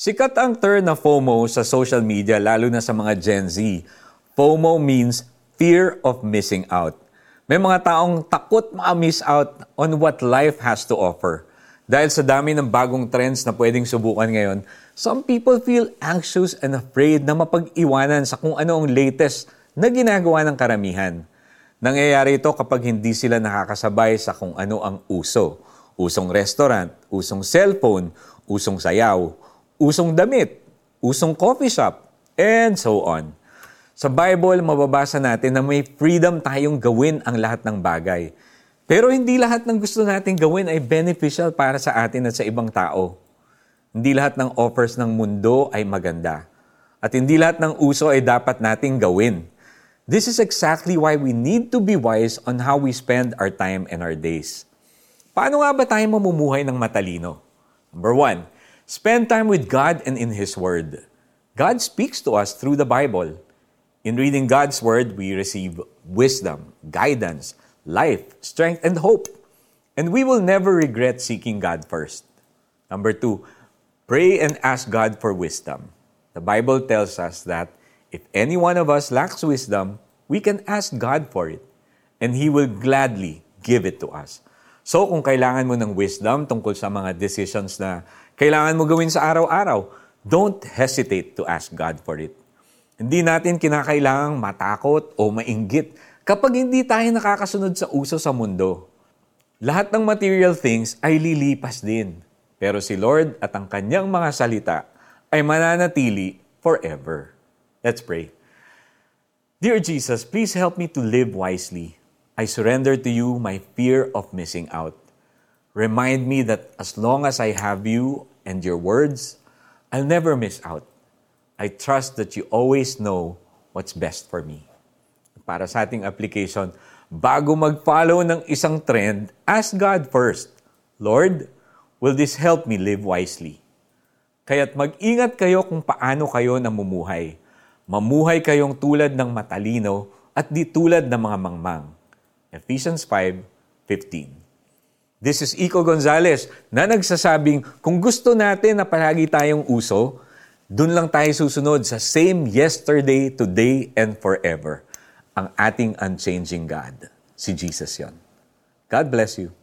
Sikat ang term na FOMO sa social media lalo na sa mga Gen Z. FOMO means fear of missing out. May mga taong takot ma-miss out on what life has to offer. Dahil sa dami ng bagong trends na pwedeng subukan ngayon, some people feel anxious and afraid na mapag-iwanan sa kung ano ang latest na ginagawa ng karamihan. Nangyayari ito kapag hindi sila nakakasabay sa kung ano ang uso. Usong restaurant, usong cellphone, usong sayaw, usong damit, usong coffee shop, and so on. Sa Bible, mababasa natin na may freedom tayong gawin ang lahat ng bagay. Pero hindi lahat ng gusto nating gawin ay beneficial para sa atin at sa ibang tao. Hindi lahat ng offers ng mundo ay maganda. At hindi lahat ng uso ay dapat nating gawin. This is exactly why we need to be wise on how we spend our time and our days. Paano nga ba tayo mamumuhay ng matalino? Number one, Spend time with God and in His Word. God speaks to us through the Bible. In reading God's Word, we receive wisdom, guidance, life, strength, and hope. And we will never regret seeking God first. Number two, pray and ask God for wisdom. The Bible tells us that if any one of us lacks wisdom, we can ask God for it, and He will gladly give it to us. So kung kailangan mo ng wisdom tungkol sa mga decisions na kailangan mo gawin sa araw-araw, don't hesitate to ask God for it. Hindi natin kinakailangang matakot o mainggit kapag hindi tayo nakakasunod sa uso sa mundo. Lahat ng material things ay lilipas din. Pero si Lord at ang kanyang mga salita ay mananatili forever. Let's pray. Dear Jesus, please help me to live wisely. I surrender to you my fear of missing out. Remind me that as long as I have you and your words, I'll never miss out. I trust that you always know what's best for me. Para sa ating application, bago mag-follow ng isang trend, ask God first, Lord, will this help me live wisely? Kaya't mag-ingat kayo kung paano kayo namumuhay. Mamuhay kayong tulad ng matalino at di tulad ng mga mangmang. Ephesians 5:15. This is Iko Gonzalez na nagsasabing kung gusto natin na palagi tayong uso, dun lang tayo susunod sa same yesterday, today, and forever. Ang ating unchanging God. Si Jesus yon. God bless you.